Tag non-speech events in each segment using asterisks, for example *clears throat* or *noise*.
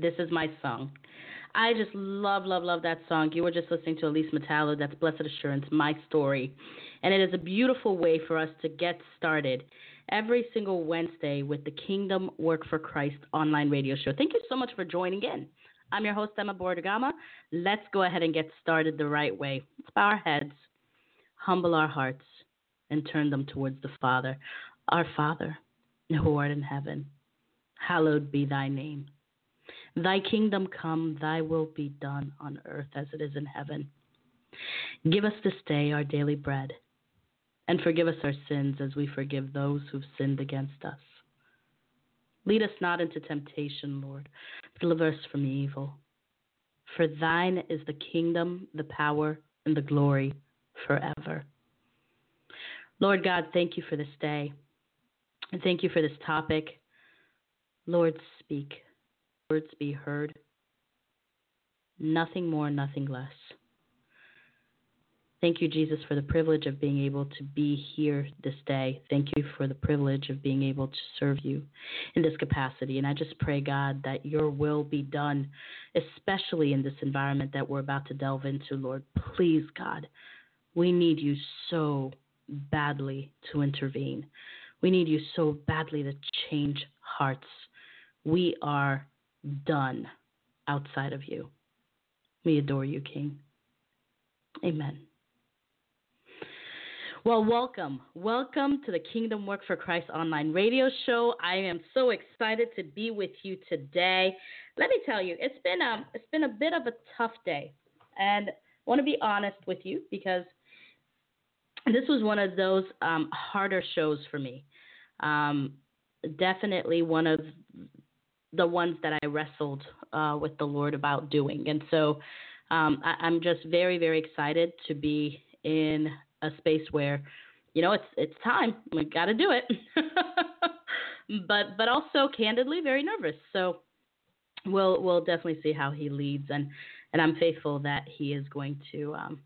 This is my song. I just love, love, love that song. You were just listening to Alyce Metallo. That's Blessed Assurance, My Story. And it is a beautiful way for us to get started every single Wednesday with the Kingdom Work for Christ online radio show. Thank you so much for joining in. I'm your host, Emma Boa-Durgammah. Let's go ahead and get started the right way. Let's bow our heads, humble our hearts, and turn them towards the Father. Our Father, who art in heaven hallowed be thy name. Thy kingdom come, thy will be done on earth as it is in heaven. Give us this day our daily bread, and forgive us our sins as we forgive those who've sinned against us. Lead us not into temptation, Lord. Deliver us from evil. For thine is the kingdom, the power, and the glory forever. Lord God, thank you for this day. And thank you for this topic. Lord, speak. Words be heard. Nothing more, nothing less. Thank you, Jesus, for the privilege of being able to be here this day. Thank you for the privilege of being able to serve you in this capacity. And I just pray, God, that your will be done, especially in this environment that we're about to delve into, Lord. Please, God, we need you so badly to intervene. We need you so badly to change hearts. We are done outside of you. We adore you, King. Amen. Well, welcome. Welcome to the Kingdom Work for Christ online radio show. I am so excited to be with you today. Let me tell you, it's been a, um, it's been a bit of a tough day. And I want to be honest with you because this was one of those um, harder shows for me. Um, definitely one of the ones that I wrestled uh, with the Lord about doing. And so um, I, am just very, very excited to be in a space where, you know, it's it's time. We got to do it. *laughs* but but also candidly very nervous. So we'll we'll definitely see how he leads and and I'm faithful that he is going to um,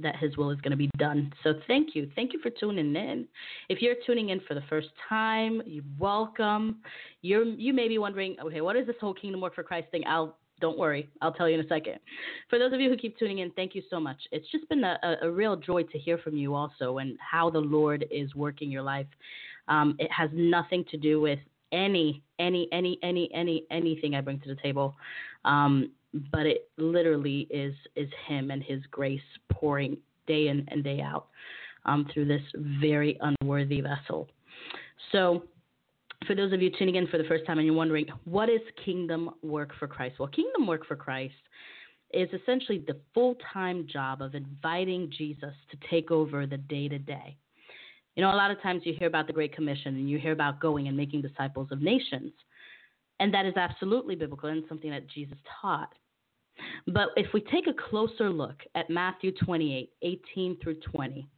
that His will is going to be done. So thank you. Thank you for tuning in. If you're tuning in for the first time, you're welcome. You're, you may be wondering, okay, what is this whole Kingdom Work for Christ thing? I'll don't worry, I'll tell you in a second. For those of you who keep tuning in, thank you so much. It's just been a, a, real joy to hear from you also and how the Lord is working your life. Um, it has nothing to do with any, any, any, any, any, anything I bring to the table. Um, but it literally is is Him and His grace pouring day in and day out um, through this very unworthy vessel. So, for those of you tuning in for the first time and you're wondering, what is kingdom work for Christ? Well, kingdom work for Christ is essentially the full time job of inviting Jesus to take over the day to day. You know, a lot of times you hear about the Great Commission and you hear about going and making disciples of nations. And that is absolutely biblical and something that Jesus taught. But if we take a closer look at Matthew 28 18 through 20,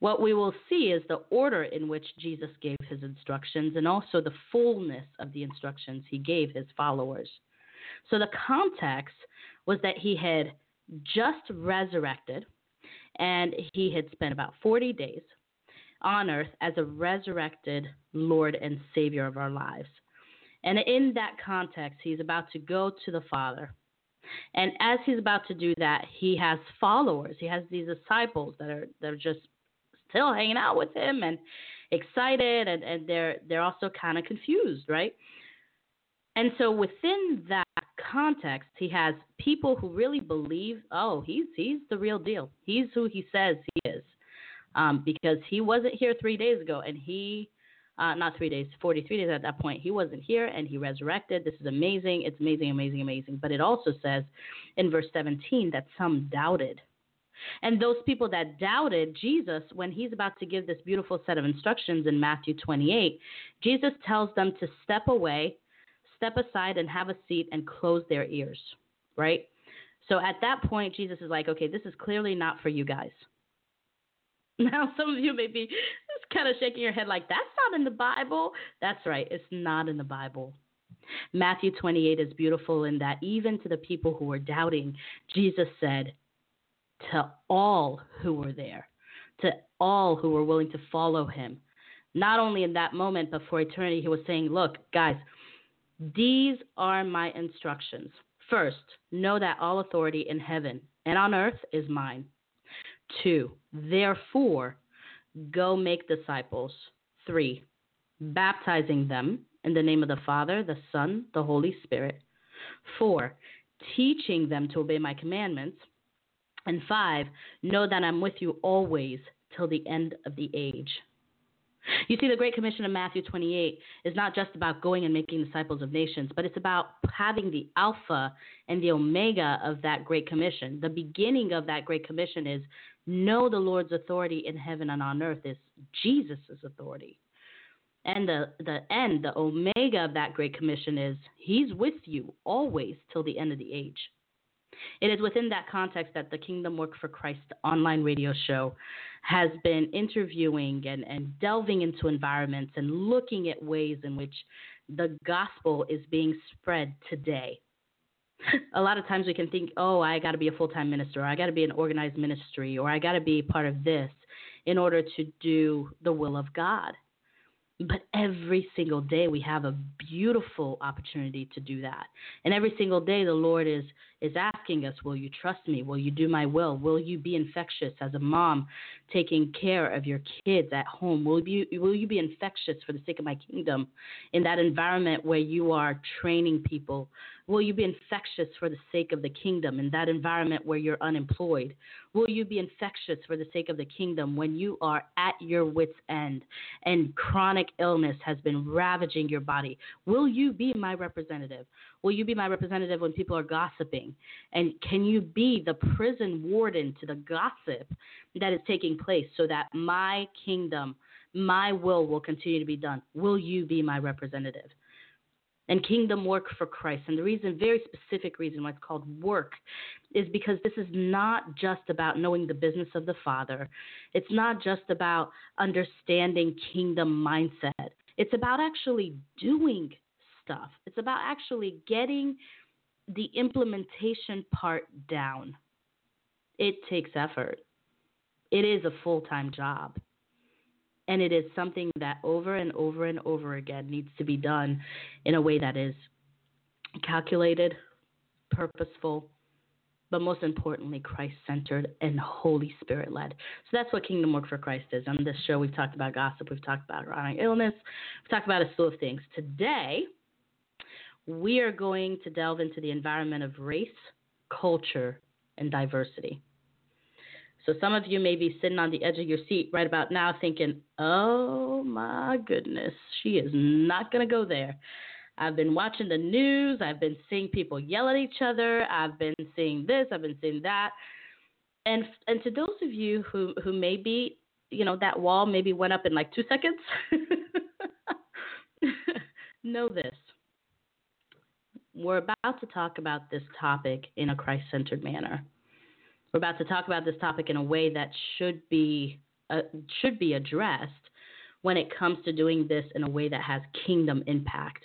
what we will see is the order in which Jesus gave his instructions and also the fullness of the instructions he gave his followers. So the context was that he had just resurrected and he had spent about 40 days on earth as a resurrected Lord and Savior of our lives. And in that context, he's about to go to the Father and as he's about to do that, he has followers. He has these disciples that are that are just still hanging out with him and excited and, and they're they're also kind of confused, right? And so within that context, he has people who really believe, oh, he's he's the real deal. He's who he says he is, um, because he wasn't here three days ago, and he uh, not three days, 43 days at that point. He wasn't here and he resurrected. This is amazing. It's amazing, amazing, amazing. But it also says in verse 17 that some doubted. And those people that doubted Jesus, when he's about to give this beautiful set of instructions in Matthew 28, Jesus tells them to step away, step aside, and have a seat and close their ears, right? So at that point, Jesus is like, okay, this is clearly not for you guys. *laughs* Now, some of you may be just kind of shaking your head like, that's not in the Bible. That's right, it's not in the Bible. Matthew 28 is beautiful in that even to the people who were doubting, Jesus said to all who were there, to all who were willing to follow him, not only in that moment, but for eternity, he was saying, Look, guys, these are my instructions. First, know that all authority in heaven and on earth is mine. Two, therefore, go make disciples. Three, baptizing them in the name of the Father, the Son, the Holy Spirit. Four, teaching them to obey my commandments. And five, know that I'm with you always till the end of the age. You see, the Great Commission of Matthew 28 is not just about going and making disciples of nations, but it's about having the Alpha and the Omega of that Great Commission. The beginning of that Great Commission is know the Lord's authority in heaven and on earth is Jesus' authority. And the, the end, the Omega of that Great Commission is He's with you always till the end of the age. It is within that context that the Kingdom Work for Christ online radio show has been interviewing and, and delving into environments and looking at ways in which the gospel is being spread today. *laughs* A lot of times we can think, oh, I got to be a full time minister, or I got to be an organized ministry, or I got to be part of this in order to do the will of God. But every single day we have a beautiful opportunity to do that. And every single day the Lord is is asking us, will you trust me? Will you do my will? Will you be infectious as a mom taking care of your kids at home? Will you will you be infectious for the sake of my kingdom in that environment where you are training people Will you be infectious for the sake of the kingdom in that environment where you're unemployed? Will you be infectious for the sake of the kingdom when you are at your wits' end and chronic illness has been ravaging your body? Will you be my representative? Will you be my representative when people are gossiping? And can you be the prison warden to the gossip that is taking place so that my kingdom, my will will continue to be done? Will you be my representative? and kingdom work for Christ. And the reason, very specific reason why it's called work, is because this is not just about knowing the business of the Father. It's not just about understanding kingdom mindset. It's about actually doing stuff. It's about actually getting the implementation part down. it takes effort. It is a full time job. And it is something that over and over and over again needs to be done in a way that is calculated, purposeful, but most importantly, Christ centered and Holy Spirit led. So that's what Kingdom Work for Christ is. On this show, we've talked about gossip, we've talked about chronic illness, we've talked about a slew of things. Today, we are going to delve into the environment of race, culture, and diversity. So some of you may be sitting on the edge of your seat right about now thinking, oh my goodness, she is not going to go there. I've been watching the news. I've been seeing people yell at each other. I've been seeing this. I've been seeing that. And and to those of you who who maybe you know that wall maybe went up in like two seconds, *laughs* know this: we're about to talk about this topic in a Christ-centered manner. We're about to talk about this topic in a way that should be uh, should be addressed when it comes to doing this in a way that has kingdom impact.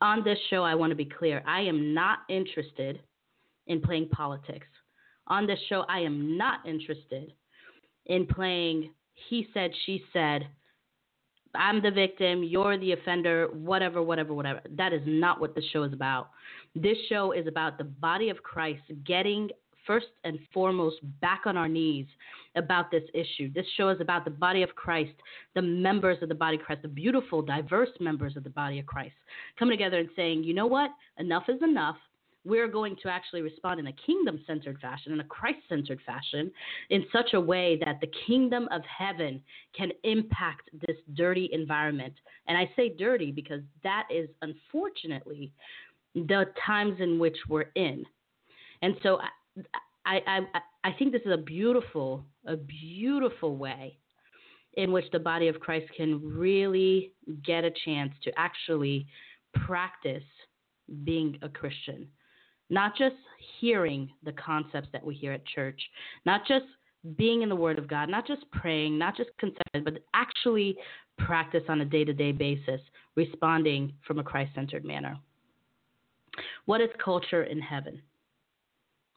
On this show, I want to be clear. I am not interested in playing politics. On this show, I am not interested in playing he said, she said, I'm the victim, you're the offender, whatever, whatever, whatever. That is not what the show is about. This show is about the body of Christ getting first and foremost back on our knees about this issue. This show is about the body of Christ, the members of the body of Christ, the beautiful, diverse members of the body of Christ coming together and saying, you know what? Enough is enough. We're going to actually respond in a kingdom centered fashion, in a Christ centered fashion, in such a way that the kingdom of heaven can impact this dirty environment. And I say dirty because that is unfortunately the times in which we're in. And so I, I, I think this is a beautiful, a beautiful way in which the body of Christ can really get a chance to actually practice being a Christian. Not just hearing the concepts that we hear at church, not just being in the Word of God, not just praying, not just confessing, but actually practice on a day to day basis, responding from a Christ centered manner. What is culture in heaven?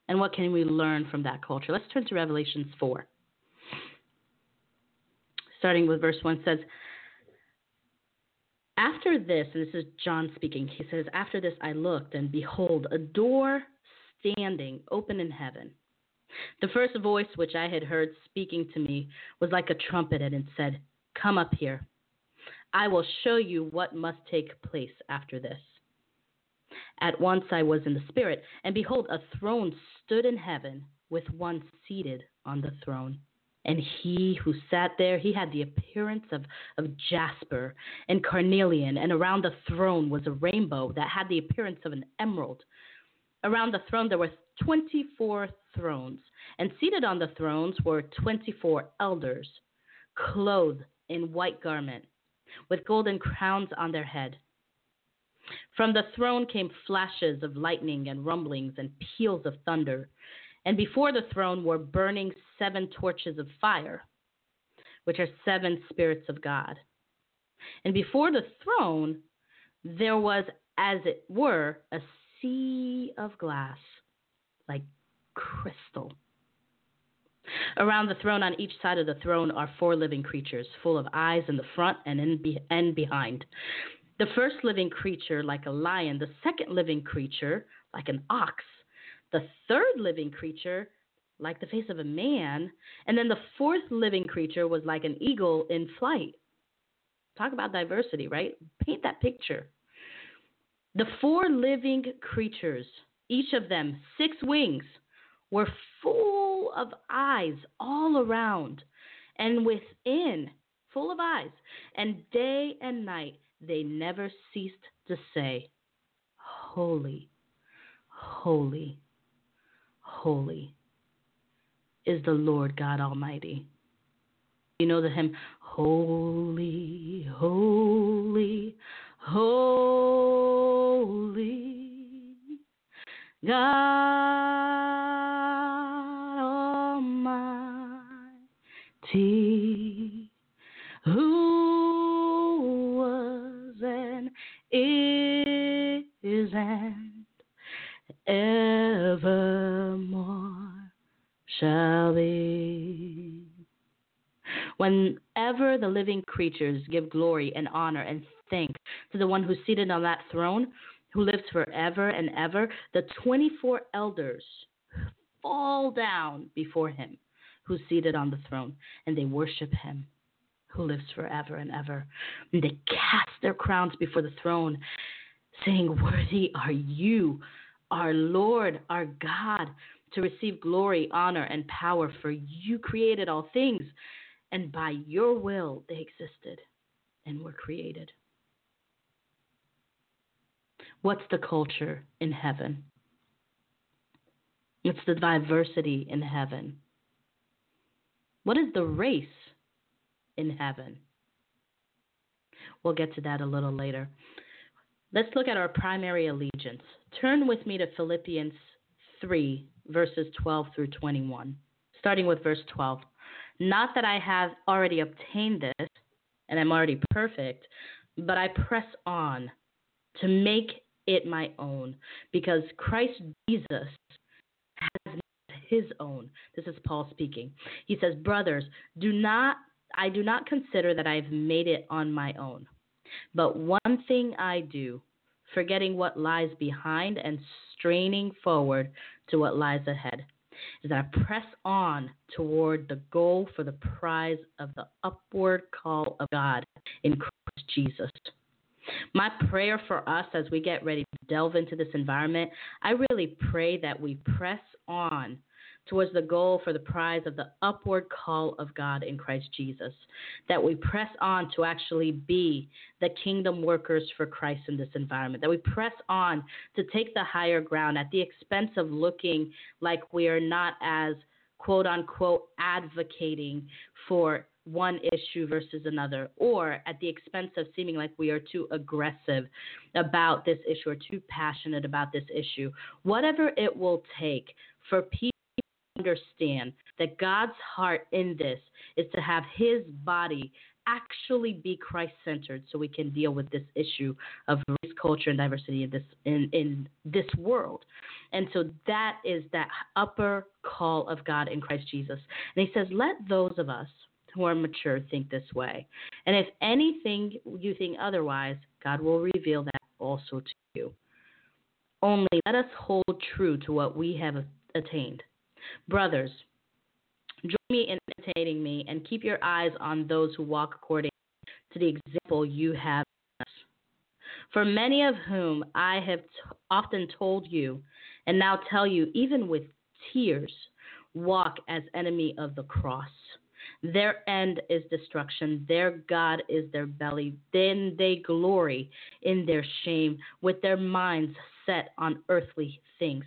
And what can we learn from that culture? Let's turn to Revelations 4. Starting with verse 1 says, After this, and this is John speaking, he says, After this I looked, and behold, a door standing open in heaven. The first voice which I had heard speaking to me was like a trumpet, and it said, Come up here. I will show you what must take place after this. At once I was in the Spirit, and behold, a throne stood in heaven with one seated on the throne. And he who sat there, he had the appearance of, of jasper and carnelian, and around the throne was a rainbow that had the appearance of an emerald. Around the throne there were 24 thrones, and seated on the thrones were 24 elders, clothed in white garment, with golden crowns on their head. From the throne came flashes of lightning and rumblings and peals of thunder. And before the throne were burning seven torches of fire, which are seven spirits of God. And before the throne there was, as it were, a sea of glass, like crystal. Around the throne, on each side of the throne, are four living creatures, full of eyes in the front and in be- and behind. The first living creature, like a lion, the second living creature, like an ox, the third living creature, like the face of a man, and then the fourth living creature was like an eagle in flight. Talk about diversity, right? Paint that picture. The four living creatures, each of them six wings, were full of eyes all around and within, full of eyes. And day and night they never ceased to say, Holy, holy, holy is the Lord God Almighty. You know the hymn, Holy, holy, holy, God Almighty, who was and is and evermore shall be. Whenever the living creatures give glory and honor and thanks to the one who's seated on that throne, who lives forever and ever, the 24 elders fall down before him who's seated on the throne, and they worship him who lives forever and ever. And they cast their crowns before the throne, saying, Worthy are you, our Lord, our God, to receive glory, honor, and power, for you created all things, and by your will they existed and were created. What's the culture in heaven? It's the diversity in heaven. What is the race in heaven? We'll get to that a little later. Let's look at our primary allegiance. Turn with me to Philippians 3, verses 12 through 21, starting with verse 12. Not that I have already obtained this and I'm already perfect, but I press on to make it my own because Christ Jesus has his own. This is Paul speaking. He says, Brothers, do not I do not consider that I've made it on my own. But one thing I do, forgetting what lies behind and straining forward to what lies ahead, is that I press on toward the goal for the prize of the upward call of God in Christ Jesus. My prayer for us as we get ready to delve into this environment, I really pray that we press on towards the goal for the prize of the upward call of God in Christ Jesus. That we press on to actually be the kingdom workers for Christ in this environment. That we press on to take the higher ground at the expense of looking like we are not as quote unquote advocating for one issue versus another, or at the expense of seeming like we are too aggressive about this issue or too passionate about this issue. Whatever it will take for people understand that God's heart in this is to have his body actually be Christ centered so we can deal with this issue of race, culture, and diversity in this in, in this world. And so that is that upper call of God in Christ Jesus. And he says, Let those of us who are mature think this way. And if anything you think otherwise, God will reveal that also to you. Only let us hold true to what we have attained. Brothers, join me in imitating me and keep your eyes on those who walk according to the example you have. For many of whom I have t- often told you, and now tell you, even with tears, walk as enemy of the cross. Their end is destruction. Their God is their belly. Then they glory in their shame, with their minds set on earthly things.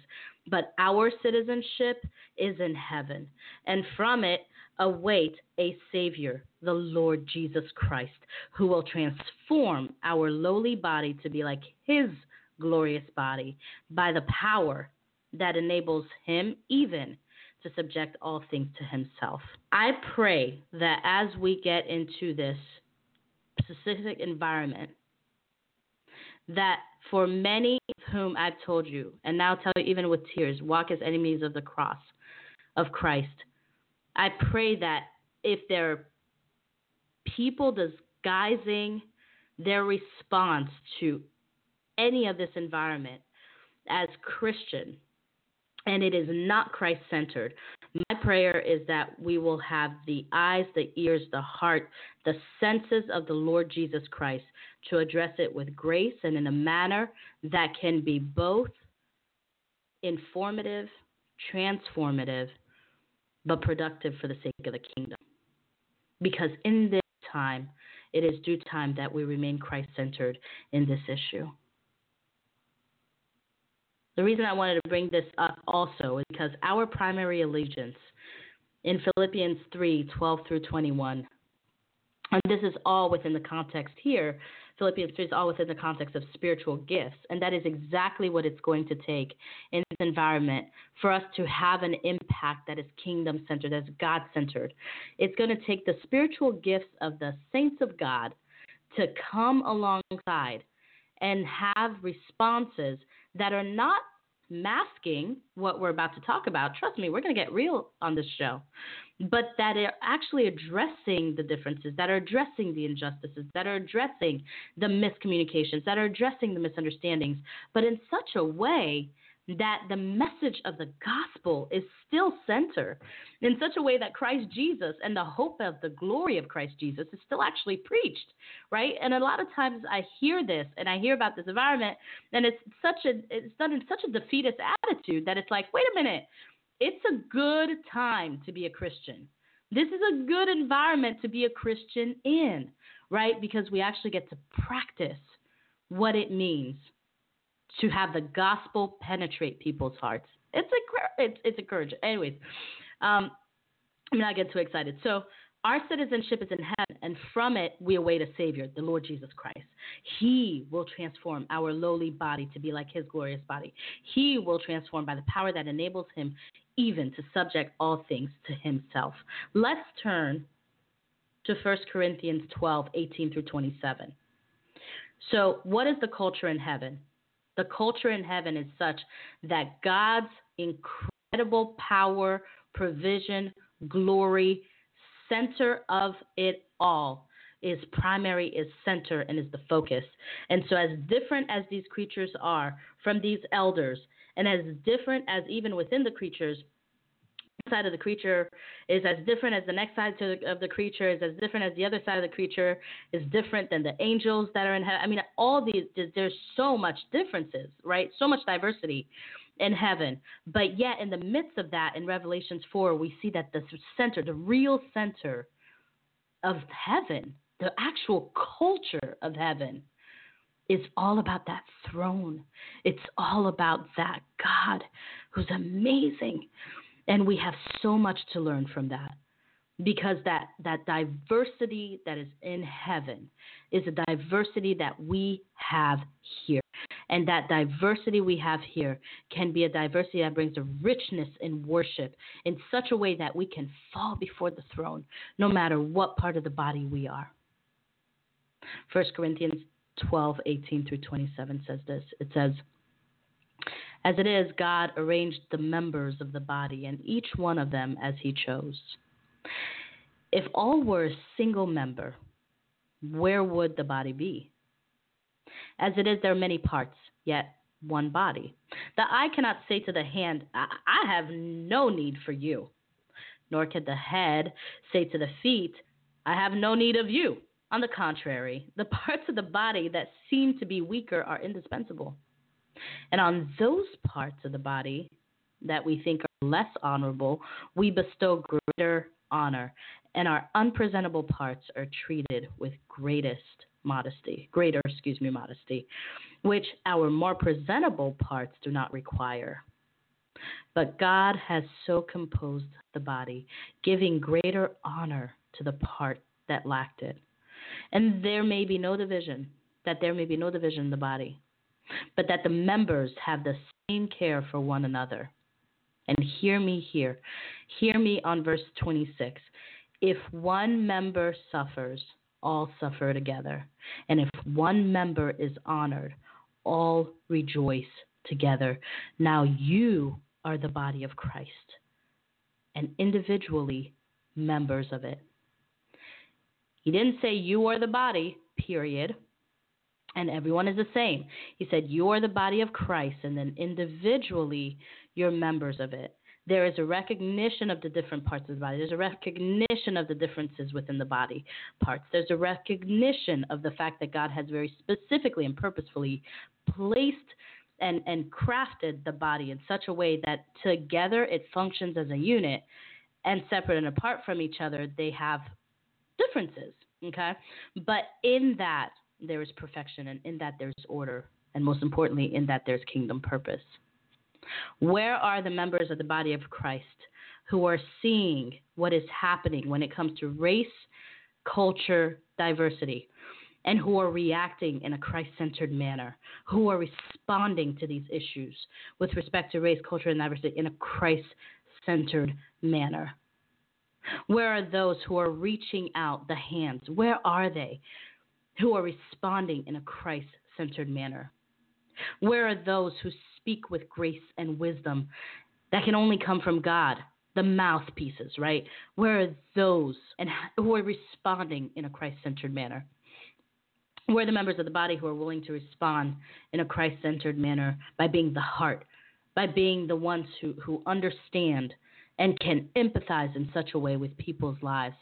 But our citizenship is in heaven, and from it await a Savior, the Lord Jesus Christ, who will transform our lowly body to be like His glorious body by the power that enables Him even to subject all things to Himself. I pray that as we get into this specific environment, that for many whom I've told you, and now tell you even with tears, walk as enemies of the cross of Christ. I pray that if there are people disguising their response to any of this environment as Christian, and it is not Christ centered, my prayer is that we will have the eyes, the ears, the heart, the senses of the Lord Jesus Christ to address it with grace and in a manner that can be both informative, transformative, but productive for the sake of the kingdom. Because in this time, it is due time that we remain Christ centered in this issue. The reason I wanted to bring this up also is because our primary allegiance in Philippians 3 12 through 21, and this is all within the context here. Philippians 3 is all within the context of spiritual gifts, and that is exactly what it's going to take in this environment for us to have an impact that is kingdom centered, that's God centered. It's going to take the spiritual gifts of the saints of God to come alongside and have responses that are not masking what we're about to talk about. Trust me, we're going to get real on this show. But that are actually addressing the differences, that are addressing the injustices, that are addressing the miscommunications, that are addressing the misunderstandings, but in such a way that the message of the gospel is still center in such a way that Christ Jesus and the hope of the glory of Christ Jesus is still actually preached, right? And a lot of times I hear this and I hear about this environment and it's such a it's done in such a defeatist attitude that it's like, wait a minute, it's a good time to be a Christian. This is a good environment to be a Christian in, right? Because we actually get to practice what it means to have the gospel penetrate people's hearts. It's a, it's, it's encouraging. Anyways, um, I'm not getting too excited. So our citizenship is in heaven, and from it we await a Savior, the Lord Jesus Christ. He will transform our lowly body to be like His glorious body. He will transform by the power that enables Him even to subject all things to Himself. Let's turn to 1 Corinthians 12, 18 through 27. So, what is the culture in heaven? The culture in heaven is such that God's incredible power, provision, glory, center of it all is primary, is center, and is the focus. And so, as different as these creatures are from these elders, and as different as even within the creatures, side of the creature is as different as the next side of the creature is as different as the other side of the creature is different than the angels that are in heaven. I mean, all these there's so much differences, right? So much diversity in heaven. But yet, in the midst of that, in Revelations 4, we see that the center, the real center of heaven, the actual culture of heaven, is all about that throne. It's all about that God who's amazing, and we have so much to learn from that because that, that diversity that is in heaven is a diversity that we have here. And that diversity we have here can be a diversity that brings a richness in worship in such a way that we can fall before the throne no matter what part of the body we are. 1 Corinthians 12, 18 through 27 says this. It says, as it is, God arranged the members of the body, and each one of them as He chose. If all were a single member, where would the body be? As it is, there are many parts, yet one body. The eye cannot say to the hand, I, I have no need for you. Nor can the head say to the feet, I have no need of you. On the contrary, the *laughs* parts of the body that seem to be weaker are indispensable. And on those parts of the body that we think are less honorable, we bestow greater honor, and our unpresentable parts are treated with greatest modesty, greater, excuse me, modesty, which our more presentable parts do not require. But God has so composed the body, giving greater honor to the part that lacked it. And there may be no division, that there may be no division in the body, but that the members have the same care for one another. And hear me here. Hear me on verse 26. If one member suffers, all suffer together. And if one member is honored, all rejoice together. Now you are the body of Christ, and individually members of it. He didn't say you are the body, period and everyone is the same. He said, You are the body of Christ, and then individually, you're members of it. There is a recognition of the different parts of the body. There's a recognition of the differences within the body parts. There's a recognition of the fact that God has very specifically and purposefully placed and, and crafted the body in such a way that together it functions as a unit and separate and apart from each other, they have differences. Okay? But in that, there is perfection, and in that there's order, and most importantly, in that there's kingdom purpose. Where are the members of the body of Christ who are seeing what is happening when it comes to race, culture, diversity, and who are reacting in a Christ centered manner, who are responding to these issues with respect to race, culture, and diversity in a Christ centered manner? Where are those who are reaching out the hands? Where are they? who are responding in a Christ centered manner, Where are those who speak with grace and wisdom that can only come from God? The mouthpieces, right? Where are those and who are responding in a Christ centered manner? Where are the members of the body who are willing to respond in a Christ centered manner by being the heart, by being the ones who, who understand and can empathize in such a way with people's lives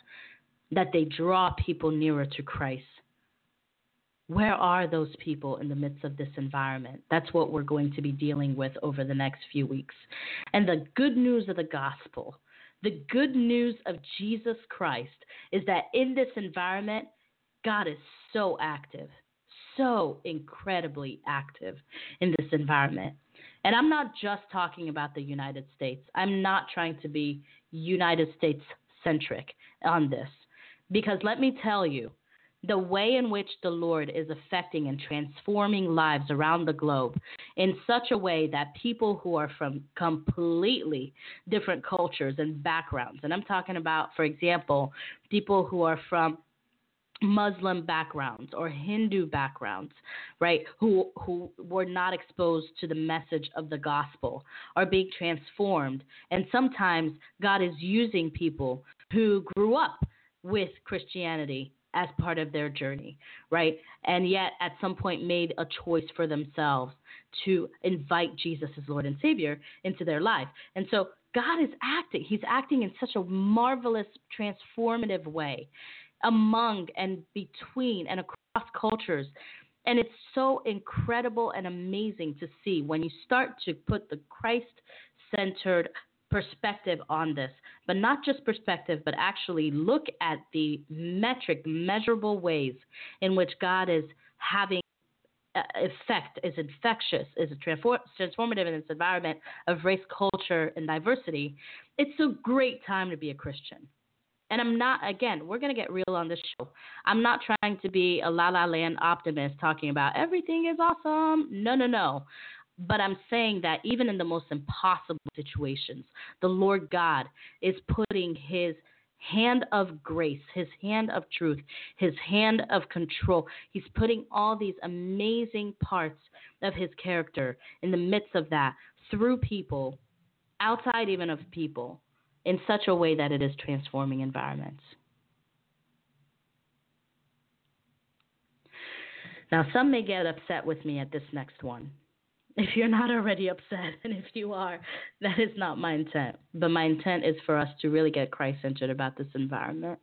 that they draw people nearer to Christ. Where are those people in the midst of this environment? That's what we're going to be dealing with over the next few weeks. And the good news of the gospel, the good news of Jesus Christ, is that in this environment, God is so active, so incredibly active in this environment. And I'm not just talking about the United States. I'm not trying to be United States centric on this. Because let me tell you, the way in which the Lord is affecting and transforming lives around the globe in such a way that people who are from completely different cultures and backgrounds, and I'm talking about, for example, people who are from Muslim backgrounds or Hindu backgrounds, right, who who were not exposed to the message of the gospel are being transformed. And sometimes God is using people who grew up with Christianity as part of their journey, right? And yet at some point made a choice for themselves to invite Jesus as Lord and Savior into their life. And so God is acting. He's acting in such a marvelous, transformative way among and between and across cultures. And it's so incredible and amazing to see when you start to put the Christ centered perspective on this, but not just perspective, but actually look at the metric, measurable ways in which God is having uh, effect, is infectious, is transformative in its environment of race, culture, and diversity. It's a great time to be a Christian. And I'm not, again, we're going to get real on this show. I'm not trying to be a la la land optimist talking about everything is awesome. No, no, no. But I'm saying that even in the most impossible situations, the Lord God is putting his hand of grace, his hand of truth, his hand of control. He's putting all these amazing parts of his character in the midst of that through people, outside even of people, in such a way that it is transforming environments. Now, some may get upset with me at this next one. If you're not already upset, *laughs* and if you are, that is not my intent. But my intent is for us to really get Christ centered about this environment.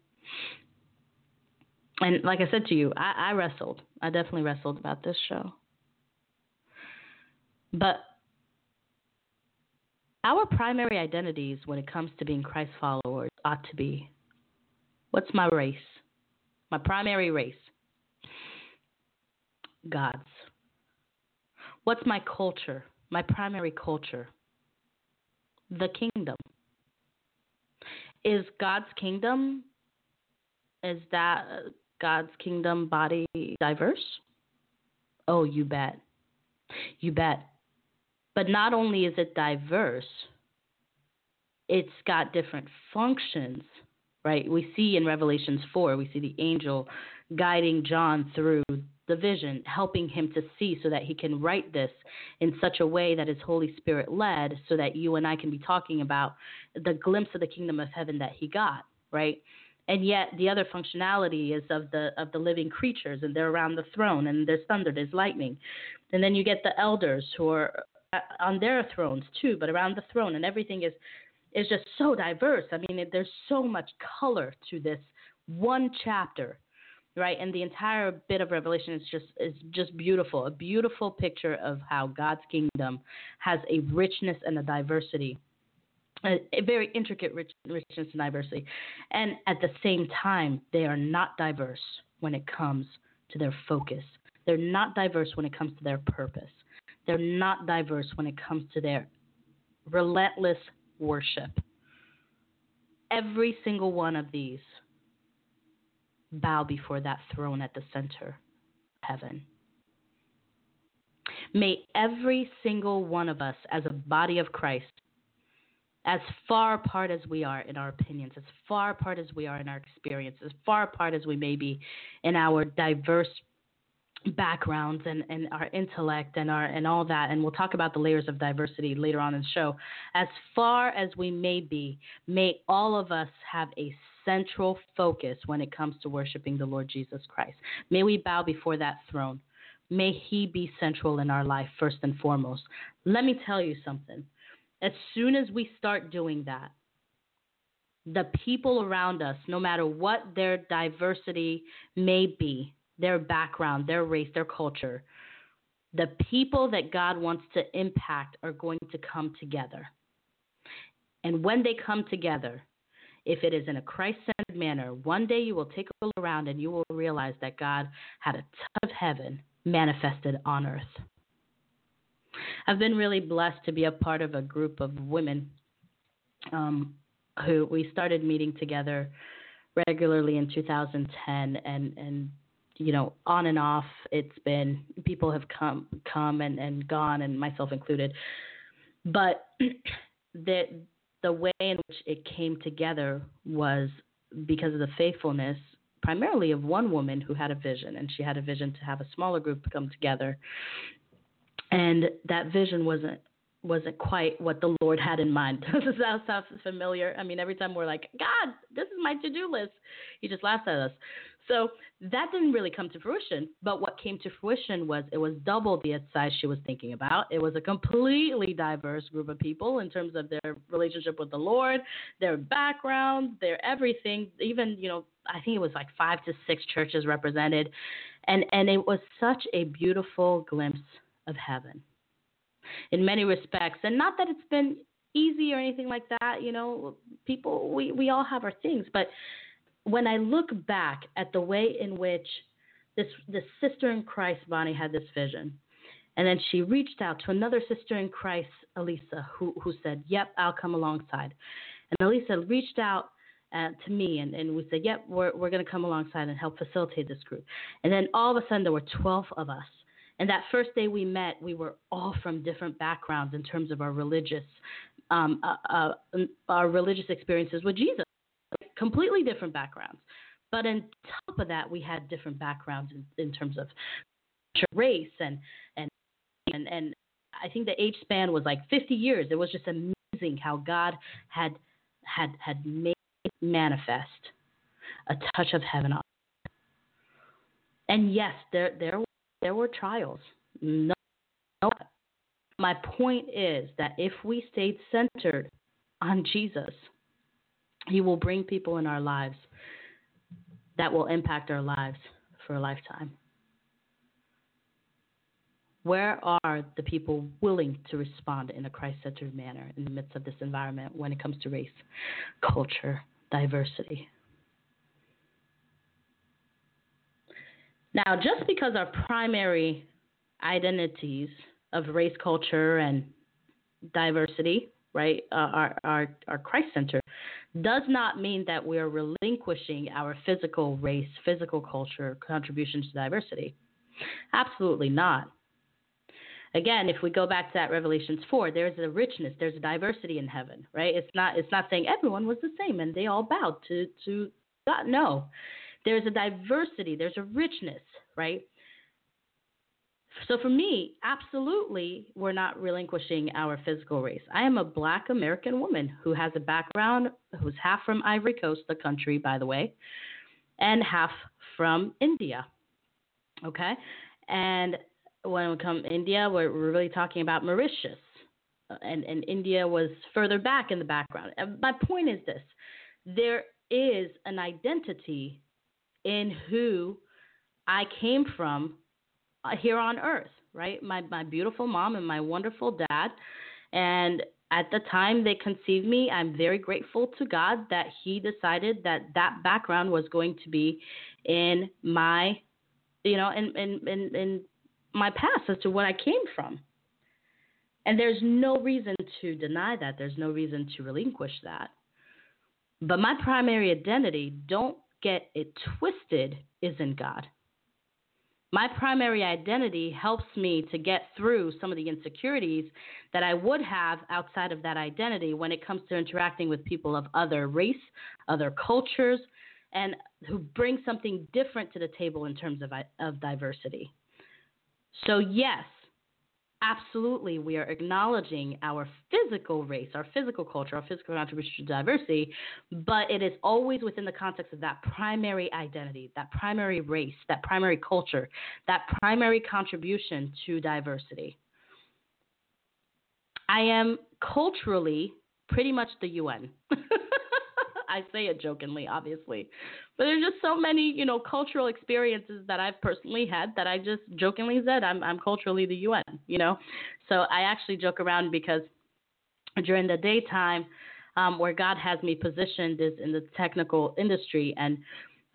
And like I said to you, I, I wrestled. I definitely wrestled about this show. But our primary identities when it comes to being Christ followers ought to be what's my race? My primary race? God's. What's my culture? My primary culture? The kingdom. Is God's kingdom, is that uh, God's kingdom body diverse? Oh, you bet. You bet. But not only is it diverse, it's got different functions, right? We see in Revelations 4, we see the angel guiding John through the vision, helping him to see so that he can write this in such a way that is Holy Spirit led, so that you and I can be talking about the glimpse of the kingdom of heaven that he got, right? And yet the other functionality is of the of the living creatures, and they're around the throne, and there's thunder, there's lightning, and then you get the elders who are uh, on their thrones too, but around the throne, and everything is is just so diverse. I mean, there's so much color to this one chapter, right? And the entire bit of Revelation is just is just beautiful, a beautiful picture of how God's kingdom has a richness and a diversity. A, a very intricate rich, richness and diversity. And at the same time, they are not diverse when it comes to their focus. They're not diverse when it comes to their purpose. They're not diverse when it comes to their relentless worship. Every single one of these bow before that throne at the center heaven. May every single one of us, as a body of Christ, as far apart as we are in our opinions, as far apart as we are in our experience, as far apart as we may be in our diverse backgrounds and, and our intellect and our and all that and we'll talk about the layers of diversity later on in the show as far as we may be may all of us have a central focus when it comes to worshiping the lord jesus christ. May we bow before that throne. May he be central in our life first and foremost. Let me tell you something. As soon as we start doing that the people around us no matter what their diversity may be their background, their race, their culture, the people that God wants to impact are going to come together. And when they come together, if it is in a Christ centered manner, one day you will take a look around and you will realize that God had a ton of heaven manifested on earth. I've been really blessed to be a part of a group of women um, who we started meeting together regularly in 2010 and and you know, on and off. It's been people have come come and, and gone, and myself included. But *clears throat* the the way in which it came together was because of the faithfulness primarily of one woman who had a vision and she had a vision to have a smaller group come together and that vision wasn't wasn't quite what the Lord had in mind. *laughs* Does that sound familiar? I mean, every time we're like, God, this is my to do list, He just laughs at us. So that didn't really come to fruition. But what came to fruition was it was double the size she was thinking about. It was a completely diverse group of people in terms of their relationship with the Lord, their background, their everything. Even, you know, I think it was like five to six churches represented. And, and it was such a beautiful glimpse of heaven in many respects. And not that it's been easy or anything like that, you know, people, we, we all have our things. But when I look back at the way in which this sister in Christ, Bonnie, had this vision, and then she reached out to another sister in Christ, Elisa, who who said, "Yep, I'll come alongside." And Elisa reached out uh, to me, and, and we said, "Yep, we're we're going to come alongside and help facilitate this group." And then all of a sudden, there were 12 of us. And that first day we met, we were all from different backgrounds in terms of our religious, um, uh, uh, our religious experiences with Jesus completely different backgrounds. But on top of that, we had different backgrounds in, in terms of race and and and and I think the age span was like 50 years. It was just amazing how God had had had made manifest a touch of heaven on. And yes, there there there were trials. No, no. My point is that if we stayed centered on Jesus, he will bring people in our lives that will impact our lives for a lifetime. Where are the people willing to respond in a Christ centered manner in the midst of this environment when it comes to race, culture, diversity? Now, just because our primary identities of race, culture, and diversity, right, are, are, are Christ centered, does not mean that we're relinquishing our physical race, physical culture contributions to diversity. Absolutely not. Again, if we go back to that Revelations 4, there's a richness, there's a diversity in heaven, right? It's not it's not saying everyone was the same and they all bowed to to God. No. There's a diversity, there's a richness, right? So for me, absolutely, we're not relinquishing our physical race. I am a black American woman who has a background who's half from Ivory Coast, the country, by the way, and half from India. Okay? And when we come India, we're, really talking about Mauritius. And, and India was further back in the background. My point is this there is an identity in who I came from uh, Uh, here on earth, right? My my beautiful mom and my wonderful dad, and at the time they conceived me, I'm very grateful to God that He decided that that background was going to be in my, you know, in in in, in my past as to what I came from. And there's no reason to deny that. There's no reason to relinquish that. But my primary identity, don't get it twisted, is in God my primary identity helps me to get through some of the insecurities that I would have outside of that identity when it comes to interacting with people of other race, other cultures, and who bring something different to the table in terms of, of diversity. So, yes, absolutely, we are acknowledging our physical race, our physical culture, our physical contribution to diversity, but it is always within the context of that primary identity, that primary race, that primary culture, that primary contribution to diversity. I am culturally pretty much the UN. *laughs* I say it jokingly, obviously, but there's just so many, you know, cultural experiences that I've personally had that I just jokingly said I'm I'm culturally the UN, you know. So I actually joke around because during the daytime, um, where God has me positioned is in the technical industry, and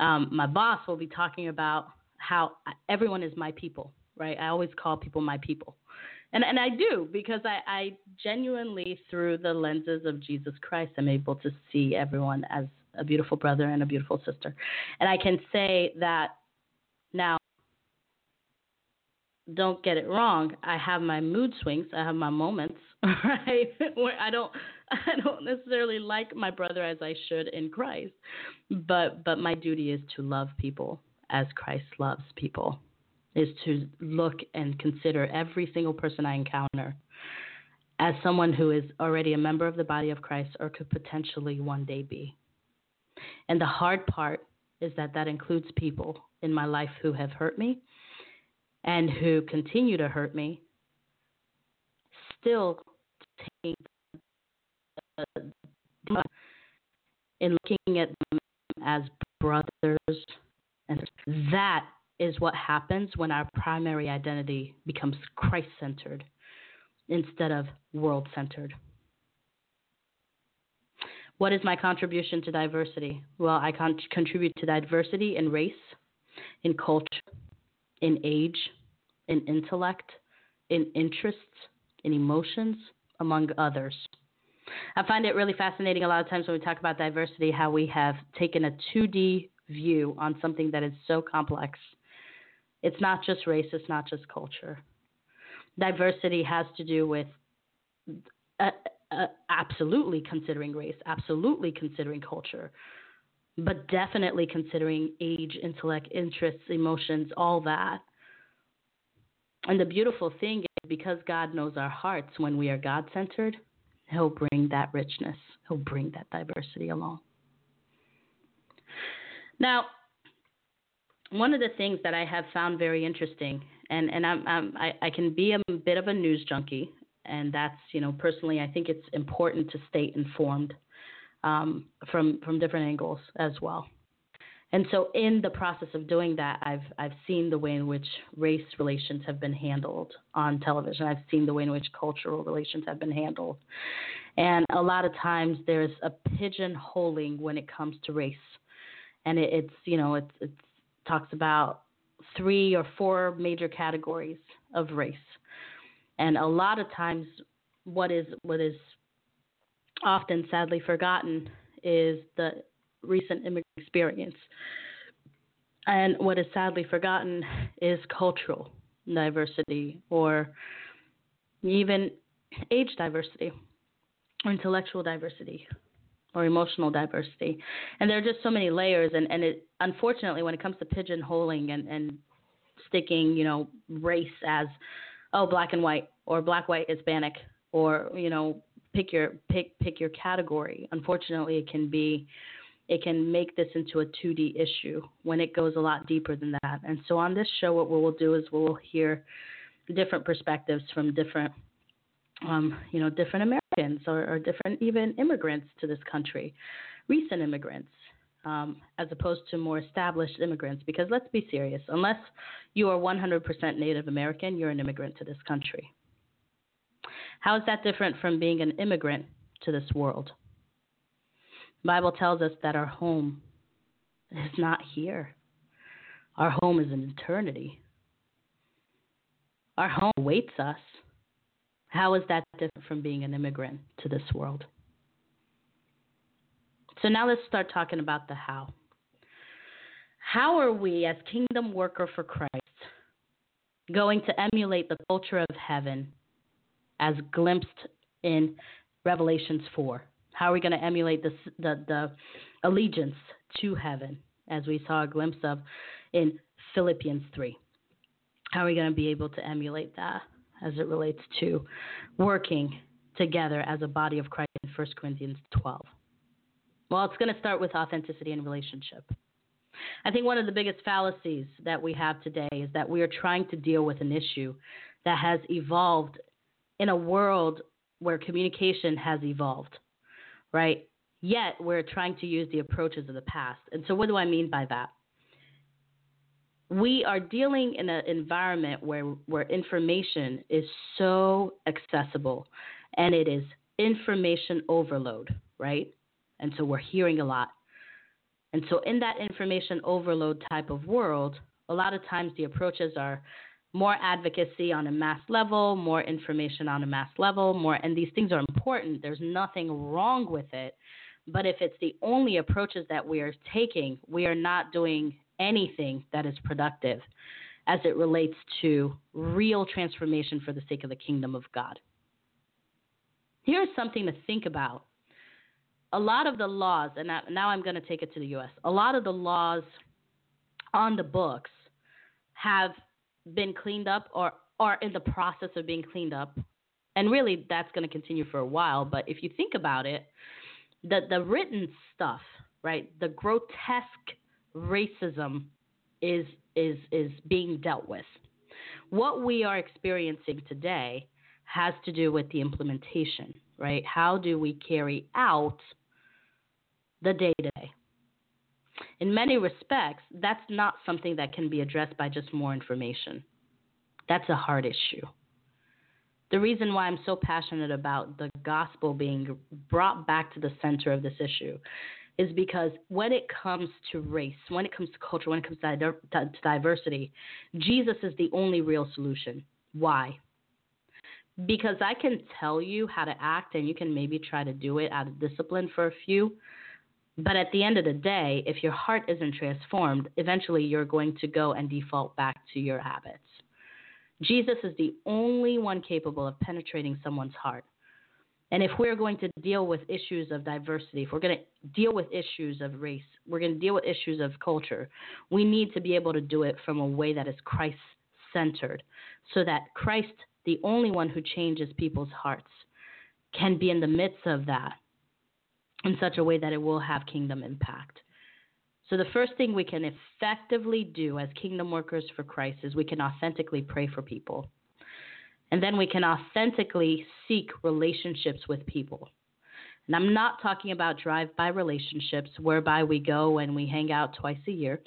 um, my boss will be talking about how everyone is my people, right? I always call people my people and and I do because I, I genuinely, through the lenses of Jesus Christ, am able to see everyone as a beautiful brother and a beautiful sister, and I can say that now. Don't get it wrong. I have my mood swings. I have my moments, *laughs* right, where I don't, *laughs* I don't necessarily like my brother as I should in Christ, but but my duty is to love people as Christ loves people is to look and consider every single person I encounter as someone who is already a member of the body of Christ or could potentially one day be. And the hard part is that that includes people in my life who have hurt me and who continue to hurt me, still taking in looking at them as brothers and that is what happens when our primary identity becomes Christ centered instead of world centered. What is my contribution to diversity? Well, I con- contribute to diversity in race, in culture, in age, in intellect, in interests, in emotions, among others. I find it really fascinating a lot of times when we talk about diversity how we have taken a 2D view on something that is so complex it's not just race, it's not just culture. Diversity has to do with uh, uh, absolutely considering race, absolutely considering culture, but definitely considering age, intellect, interests, emotions, all that. And the beautiful thing is because God knows our hearts when we are God centered, He'll bring that richness, He'll bring that diversity along. Now, one of the things that I have found very interesting, and and I'm, I'm I, I can be a bit of a news junkie, and that's you know personally I think it's important to stay informed um, from from different angles as well. And so in the process of doing that, I've I've seen the way in which race relations have been handled on television. I've seen the way in which cultural relations have been handled, and a lot of times there's a pigeonholing when it comes to race, and it, it's you know it's it's talks about three or four major categories of race. And a lot of times what is what is often sadly forgotten is the recent immigrant experience. And what is sadly forgotten is cultural diversity or even age diversity or intellectual diversity or emotional diversity. And there are just so many layers. And, and it, unfortunately, when it comes to pigeonholing and, and sticking, you know, race as, oh, black and white or black, white, Hispanic, or, you know, pick your, pick, pick your category. Unfortunately, it can be, it can make this into a 2D issue when it goes a lot deeper than that. And so on this show, what we'll do is we'll hear different perspectives from different um, you know, different Americans or, or, different even immigrants to this country, recent immigrants, um, as opposed to more established immigrants. Because let's be serious, unless you are 100% Native American, you're an immigrant to this country. How is that different from being an immigrant to this world? The Bible tells us that our home is not here. Our home is in eternity. Our home awaits us how is that different from being an immigrant to this world? So now let's start talking about the how. How are we, as kingdom worker for Christ, going to emulate the culture of heaven as glimpsed in Revelations 4? How are we going to emulate the, the, the allegiance to heaven as we saw a glimpse of in Philippians 3? how are we going to be able to emulate that as it relates to working together as a body of Christ in 1 Corinthians 12? Well, it's going to start with authenticity and relationship. I think one of the biggest fallacies that we have today is that we are trying to deal with an issue that has evolved in a world where communication has evolved, right? Yet we're trying to use the approaches of the past. And so, what do I mean by that? We are dealing in an environment where, where information is so accessible and it is information overload, right? And so we're hearing a lot. And so, in that information overload type of world, a lot of times the approaches are more advocacy on a mass level, more information on a mass level, more, and these things are important. There's nothing wrong with it. But if it's the only approaches that we are taking, we are not doing anything that is productive as it relates to real transformation for the sake of the kingdom of God. Here's something to think about a lot of the laws, and now I'm going to take it to the U.S., a lot of the laws on the books have been cleaned up or are in the process of being cleaned up. And really, that's going to continue for a while. But if you think about it, the, the written stuff, right, the grotesque racism is, is, is being dealt with. What we are experiencing today has to do with the implementation right? How do we carry out the day to day? In many respects, that's not something that can be addressed by just more information. That's a hard issue. The reason why I'm so passionate about the gospel being brought back to the center of this issue is because when it comes to race, when it comes to culture, when it comes to diversity, Jesus is the only real solution. Why? because I can tell you how to act and you can maybe try to do it out of discipline for a few. But at the end of the day, if your heart isn't transformed, eventually you're going to go and default back to your habits. Jesus is the only one capable of penetrating someone's heart. And if we're going to deal with issues of diversity, if we're going to deal with issues of race, we're going to deal with issues of culture, we need to be able to do it from a way that is Christ centered so that Christ the only one who changes people's hearts, can be in the midst of that in such a way that it will have kingdom impact. So, the first thing we can effectively do as kingdom workers for Christ is we can authentically pray for people. And then we can authentically seek relationships with people. And I'm not talking about drive by relationships whereby we go and we hang out twice a year.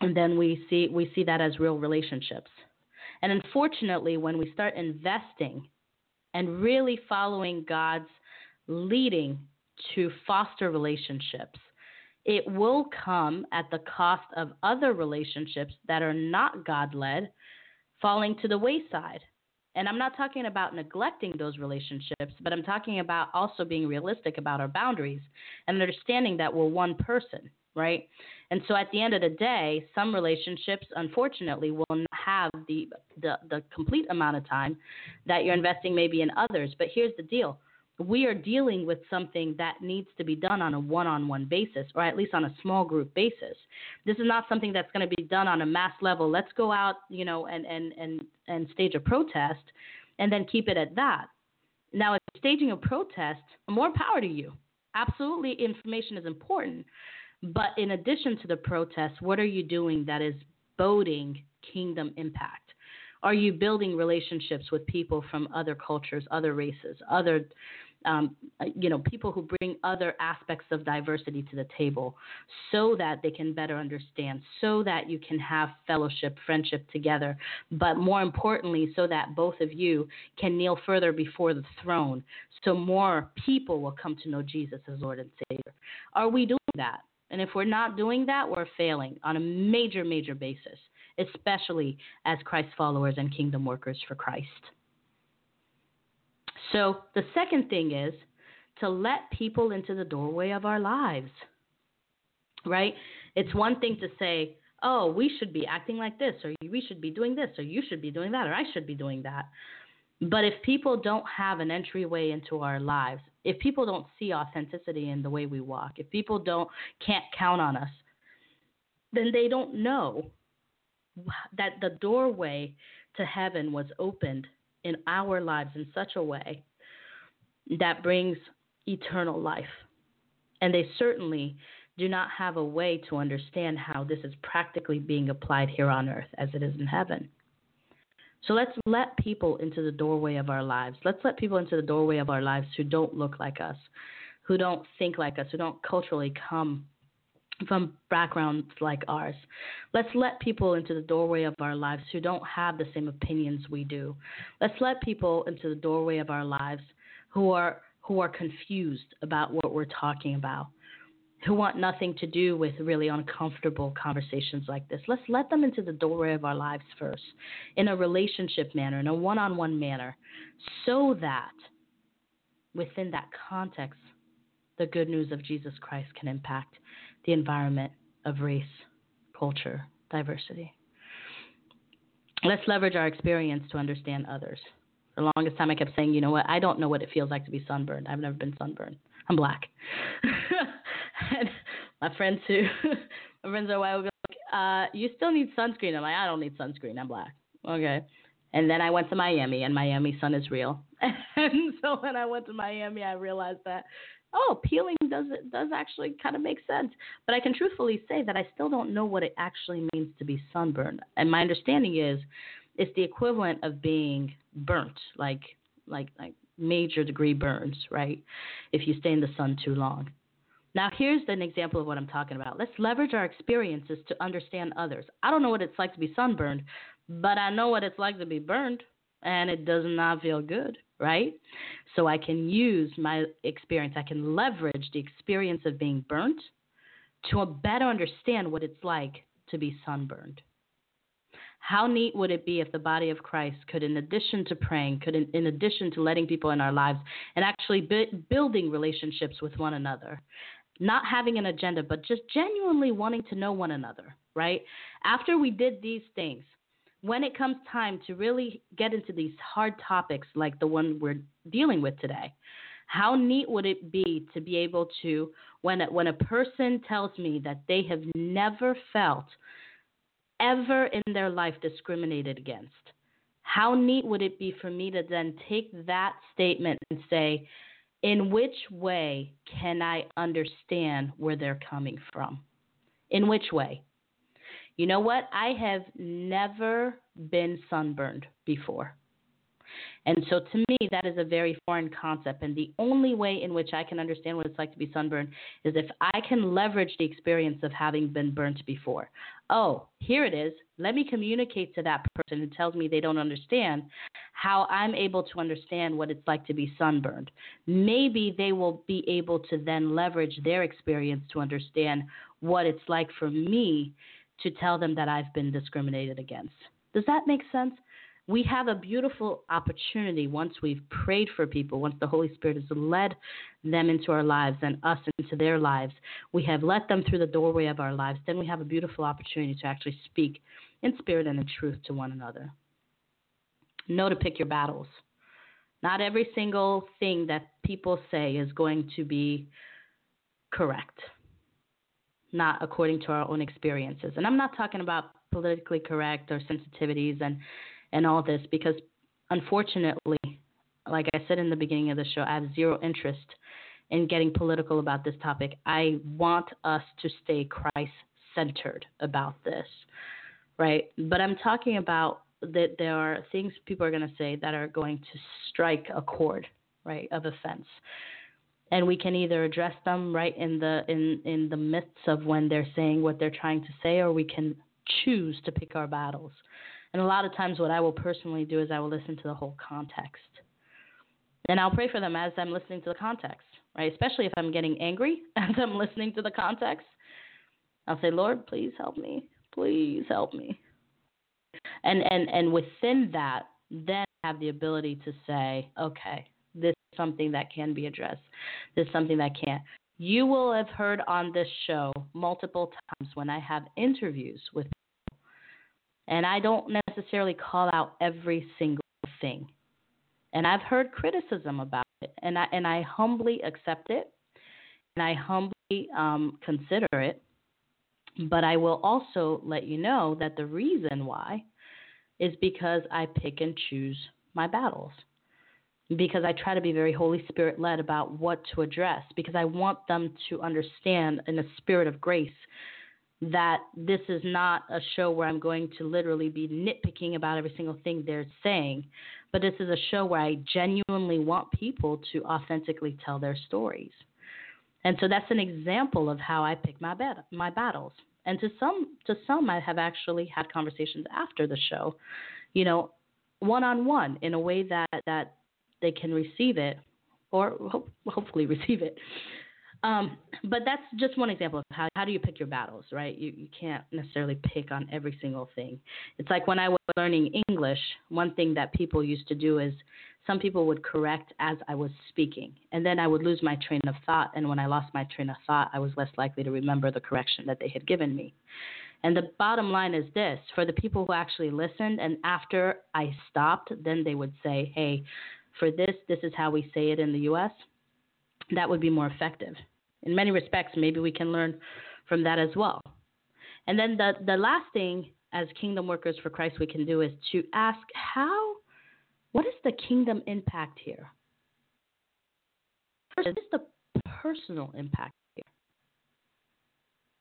And then we see we see that as real relationships. And unfortunately, when we start investing and really following God's leading to foster relationships, it will come at the cost of other relationships that are not God led falling to the wayside. And I'm not talking about neglecting those relationships, but I'm talking about also being realistic about our boundaries and understanding that we're one person right? And so at the end of the day, some relationships, unfortunately, will not have the, the, the complete amount of time that you're investing maybe in others. But here's the deal we are dealing with something that needs to be done on a one on one basis, or at least on a small group basis. This is not something that's going to be done on a mass level. Let's go out, you know, and, and, and, and stage a protest and then keep it at that. Now, if staging a protest, more power to you. Absolutely, information is important. But in addition to the protest, what are you doing that is boding kingdom impact? Are you building relationships with people from other cultures, other races, other um, you know, people who bring other aspects of diversity to the table so that they can better understand, so that you can have fellowship, friendship together, but more importantly, so that both of you can kneel further before the throne so more people will come to know Jesus as Lord and Savior. Are we doing that? And if we're not doing that, we're failing on a major, major basis, especially as Christ followers and kingdom workers for Christ. So the second thing is to let people into the doorway of our lives, right? It's one thing to say, oh, we should be acting like this, or we should be doing this, or you should be doing that, or I should be doing that. But if people don't have an entryway into our lives, if people don't see authenticity in the way we walk, if people don't can't count on us, then they don't know that the doorway to heaven was opened in our lives in such a way that brings eternal life. And they certainly do not have a way to understand how this is practically being applied here on earth as it is in heaven. So let's let people into the doorway of our lives. Let's let people into the doorway of our lives who don't look like us, who don't think like us, who don't culturally come from backgrounds like ours. Let's let people into the doorway of our lives who don't have the same opinions we do. Let's let people into the doorway of our lives who are who are confused about what we're talking about, who want nothing to do with really uncomfortable conversations like this. Let's let them into the doorway of our lives first, in a relationship manner, in a one on one manner, so that within that context, the good news of Jesus Christ can impact the environment of race, culture, diversity. Let's leverage our experience to understand others. For the longest time, I kept saying, you know what, I don't know what it feels like to be sunburned. I've never been sunburned. I'm black. *laughs* and my friends *laughs* who, my friends are white would be like, uh, you still need sunscreen. I'm like, I don't need sunscreen. I'm black. Okay. And then I went to Miami, and Miami sun is real. *laughs* and so when I went to Miami, I realized that oh, peeling does does actually kind of make sense. But I can truthfully say that I still don't know what it actually means to be sunburned. And my understanding is it's the equivalent of being burnt, like like like major degree burns, right? If you stay in the sun too long. Now, here's an example of what I'm talking about. Let's leverage our experiences to understand others. I don't know what it's like to be sunburned, but I know what it's like to be burned, and it does not feel good, right? So I can use my experience, I can leverage the experience of being burnt to better understand what it's like to be sunburned. How neat would it be if the body of Christ could, in addition to praying, could, in, in addition to letting people in our lives and actually bu- building relationships with one another, not having an agenda, but just genuinely wanting to know one another, right? After we did these things, when it comes time to really get into these hard topics like the one we're dealing with today, how neat would it be to be able to, when, when a person tells me that they have never felt ever in their life discriminated against, how neat would it be for me to then take that statement and say, in which way can I understand where they're coming from? In which way? You know what? I have never been sunburned before. And so to me, that is a very foreign concept. And the only way in which I can understand what it's like to be sunburned is if I can leverage the experience of having been burnt before. Oh, here it is. Let me communicate to that person who tells me they don't understand how I'm able to understand what it's like to be sunburned. Maybe they will be able to then leverage their experience to understand what it's like for me to tell them that I've been discriminated against. Does that make sense? We have a beautiful opportunity once we've prayed for people, once the Holy Spirit has led them into our lives and us into their lives. We have let them through the doorway of our lives. Then we have a beautiful opportunity to actually speak in spirit and in truth to one another. Know to pick your battles. Not every single thing that people say is going to be correct not according to our own experiences. And I'm not talking about politically correct or sensitivities and and all this because unfortunately, like I said in the beginning of the show, I have zero interest in getting political about this topic. I want us to stay Christ centered about this, right? But I'm talking about that there are things people are going to say that are going to strike a chord, right, of offense and we can either address them right in the in in the midst of when they're saying what they're trying to say or we can choose to pick our battles. And a lot of times what i will personally do is i will listen to the whole context. And i'll pray for them as i'm listening to the context right? Especially if i'm getting angry *laughs* as i'm listening to the context. I'll say lord please help me. Please help me. And and and within that then have the ability to say okay something that can be addressed. This is something that can't. You will have heard on this show multiple times when I have interviews with people, and I don't necessarily call out every single thing. And I've heard criticism about it, and I and I humbly accept it, and I humbly um, consider it. But I will also let you know that the reason why is because I pick and choose my battles. Because I try to be very Holy Spirit led about what to address, because I want them to understand in a spirit of grace that this is not a show where I'm going to literally be nitpicking about every single thing they're saying, but this is a show where I genuinely want people to authentically tell their stories. And so that's an example of how I pick my my battles. And to some to some I have actually had conversations after the show, you know, one on one in a way that that they can receive it or hope, hopefully *laughs* receive it. Um, but that's just one example of how how do you pick your battles, right? You you can't necessarily pick on every single thing. It's like when I was learning English, one thing that people used to do is some people would correct as I was speaking, and then I would lose my train of thought. And when I lost my train of thought, I was less likely to remember the correction that they had given me. And the bottom line is this for the people who actually listened, and after I stopped, then they would say, hey, for this, this is how we say it in the US. That would be more effective. In many respects, maybe we can learn from that as well. And then the, the last thing as kingdom workers for Christ we can do is to ask how, what is the kingdom impact here? First, what is the personal impact here?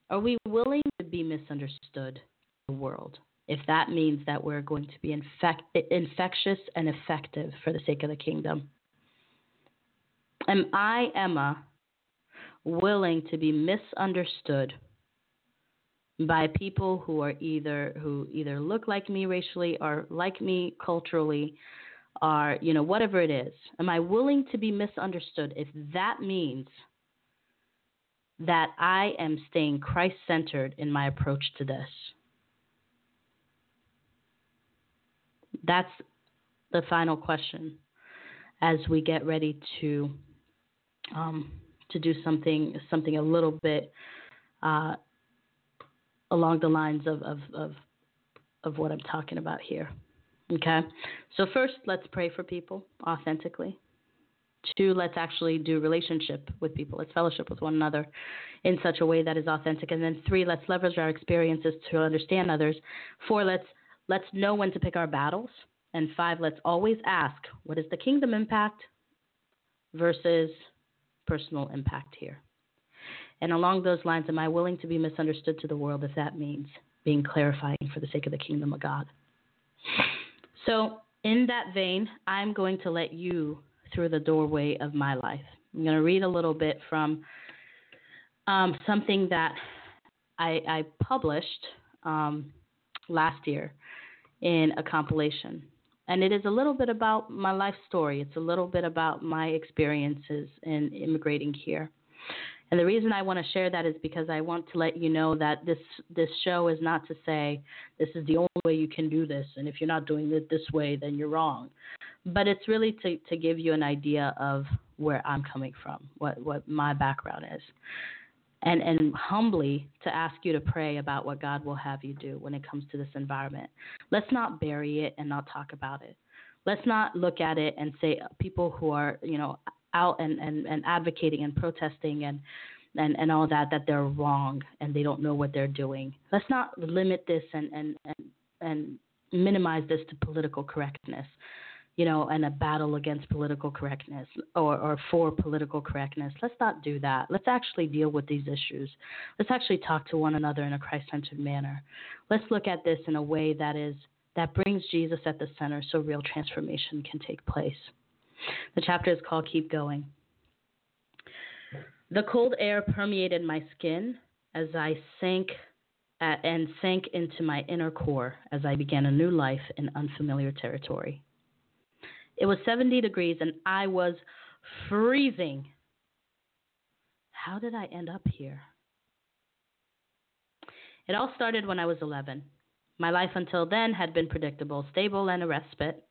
Are we willing to be misunderstood in the world? If that means that we're going to be infect, infectious and effective for the sake of the kingdom. Am I, Emma, willing to be misunderstood by people who are either who either look like me racially or like me culturally or you know whatever it is am i willing to be misunderstood if that means that i am staying christ centered in my approach to this that's the final question as we get ready to um, to do something something a little bit uh, along the lines of, of, of of what I'm talking about here. Okay, so first let's pray for people authentically. Two, let's actually do relationship with people. Let's fellowship with one another in such a way that is authentic. And then three, let's leverage our experiences to understand others. Four, let's let's know when to pick our battles. And five, let's always ask, what is the kingdom impact versus personal impact here? And along those lines, am I willing to be misunderstood to the world if that means being clarifying for the sake of the kingdom of God? So, in that vein, I'm going to let you through the doorway of my life. I'm going to read a little bit from um, something that I, I published um, last year in a compilation. And it is a little bit about my life story. It's a little bit about my experiences in immigrating here. And the reason I want to share that is because I want to let you know that this this show is not to say this is the only way you can do this, and if you're not doing it this way, then you're wrong. But it's really to to give you an idea of where I'm coming from, what what my background is, and and humbly to ask you to pray about what God will have you do when it comes to this environment. Let's not bury it and not talk about it. Let's not look at it and say uh, people who are, you know, out and, and, and advocating and protesting and, and, and all that that they're wrong and they don't know what they're doing. Let's not limit this and, and, and, and minimize this to political correctness you know, and a battle against political correctness or, or for political correctness. Let's not do that. Let's actually deal with these issues. Let's actually talk to one another in a Christ-centered manner. Let's look at this in a way that is that brings Jesus at the center so real transformation can take place. The chapter is called Keep Going. The cold air permeated my skin as I sank at, and sank into my inner core as I began a new life in unfamiliar territory. It was 70 degrees and I was freezing. How did I end up here? It all started when I was 11. My life until then had been predictable, stable, and a respite.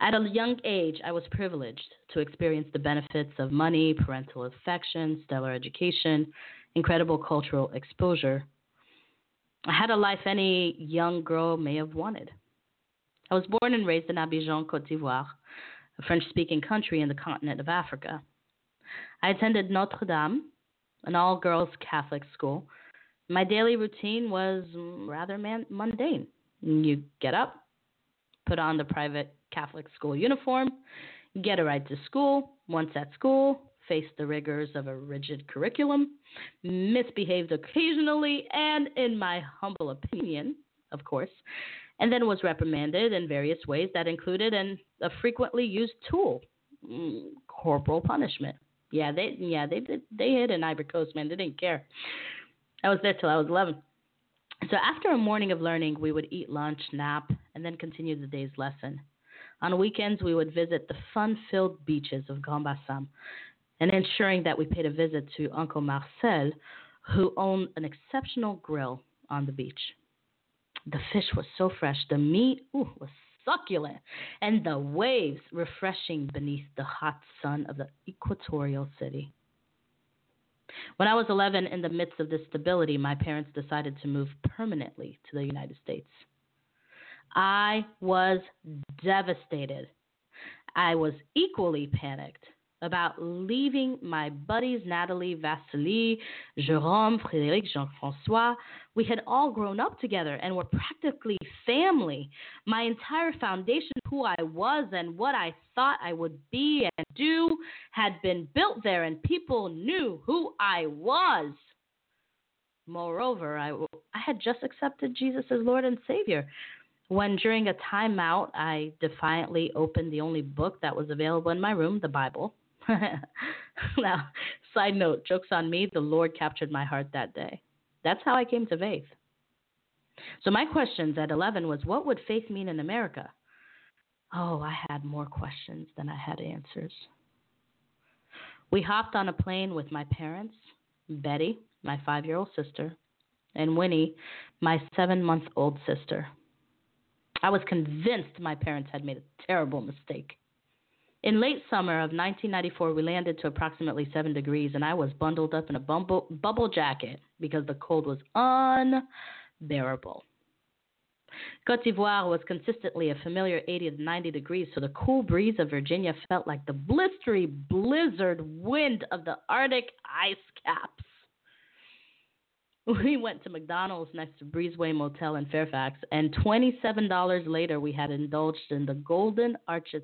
At a young age, I was privileged to experience the benefits of money, parental affection, stellar education, incredible cultural exposure. I had a life any young girl may have wanted. I was born and raised in Abidjan, Cote d'Ivoire, a French speaking country in the continent of Africa. I attended Notre Dame, an all girls Catholic school, My daily routine was rather man- mundane. You get up, put on the private Catholic school uniform, get a ride to school. Once at school, face the rigors of a rigid curriculum, misbehaved occasionally, and, in my humble opinion, of course, and then was reprimanded in various ways that included an, a frequently used tool, mm, corporal punishment. Yeah, they yeah they did they hit an Ivory Coast man. They didn't care. I was there till I was 11. So after a morning of learning, we would eat lunch, nap, and then continue the day's lesson. On weekends, we would visit the fun-filled beaches of Grand Bassam, and ensuring that we paid a visit to Uncle Marcel, who owned an exceptional grill on the beach. The fish was so fresh, the meat ooh, was succulent, and the waves refreshing beneath the hot sun of the equatorial city. When I was 11, in the midst of this stability, my parents decided to move permanently to the United States. I was devastated. I was equally panicked about leaving my buddies Natalie, Vasily, Jerome, Frédéric, Jean Francois. We had all grown up together and were practically family. My entire foundation who I was and what I thought I would be and do had been built there, and people knew who I was. Moreover, I, I had just accepted Jesus as Lord and Savior. When during a timeout, I defiantly opened the only book that was available in my room, the Bible. *laughs* now, side note, jokes on me, the Lord captured my heart that day. That's how I came to faith. So, my questions at 11 was what would faith mean in America? Oh, I had more questions than I had answers. We hopped on a plane with my parents, Betty, my five year old sister, and Winnie, my seven month old sister. I was convinced my parents had made a terrible mistake. In late summer of 1994, we landed to approximately 7 degrees, and I was bundled up in a bumble, bubble jacket because the cold was unbearable. Cote d'Ivoire was consistently a familiar 80 to 90 degrees, so the cool breeze of Virginia felt like the blistery blizzard wind of the Arctic ice caps. We went to McDonald's next to Breezeway Motel in Fairfax, and $27 later, we had indulged in the Golden Arches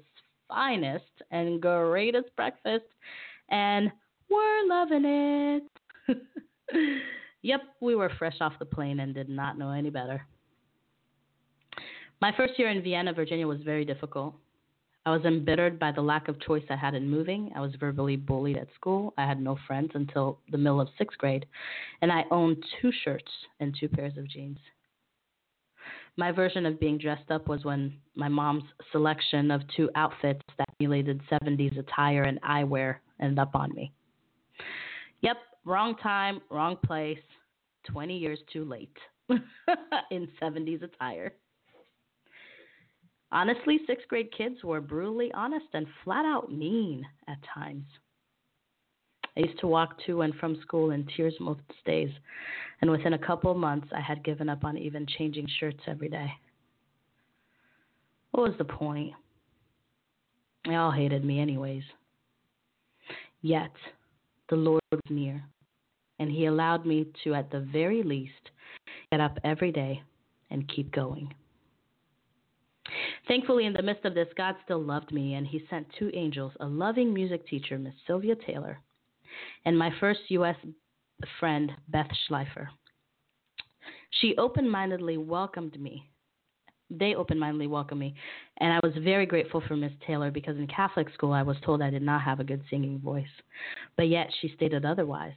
finest and greatest breakfast, and we're loving it. *laughs* yep, we were fresh off the plane and did not know any better. My first year in Vienna, Virginia was very difficult. I was embittered by the lack of choice I had in moving. I was verbally bullied at school. I had no friends until the middle of sixth grade, and I owned two shirts and two pairs of jeans. My version of being dressed up was when my mom's selection of two outfits that emulated 70s attire and eyewear ended up on me. Yep, wrong time, wrong place, 20 years too late *laughs* in 70s attire. Honestly, sixth grade kids were brutally honest and flat out mean at times. I used to walk to and from school in tears most days, and within a couple of months, I had given up on even changing shirts every day. What was the point? They all hated me, anyways. Yet, the Lord was near, and He allowed me to, at the very least, get up every day and keep going. Thankfully, in the midst of this, God still loved me, and He sent two angels a loving music teacher, Miss Sylvia Taylor, and my first U.S. friend, Beth Schleifer. She open mindedly welcomed me. They open mindedly welcomed me, and I was very grateful for Miss Taylor because in Catholic school I was told I did not have a good singing voice. But yet she stated otherwise,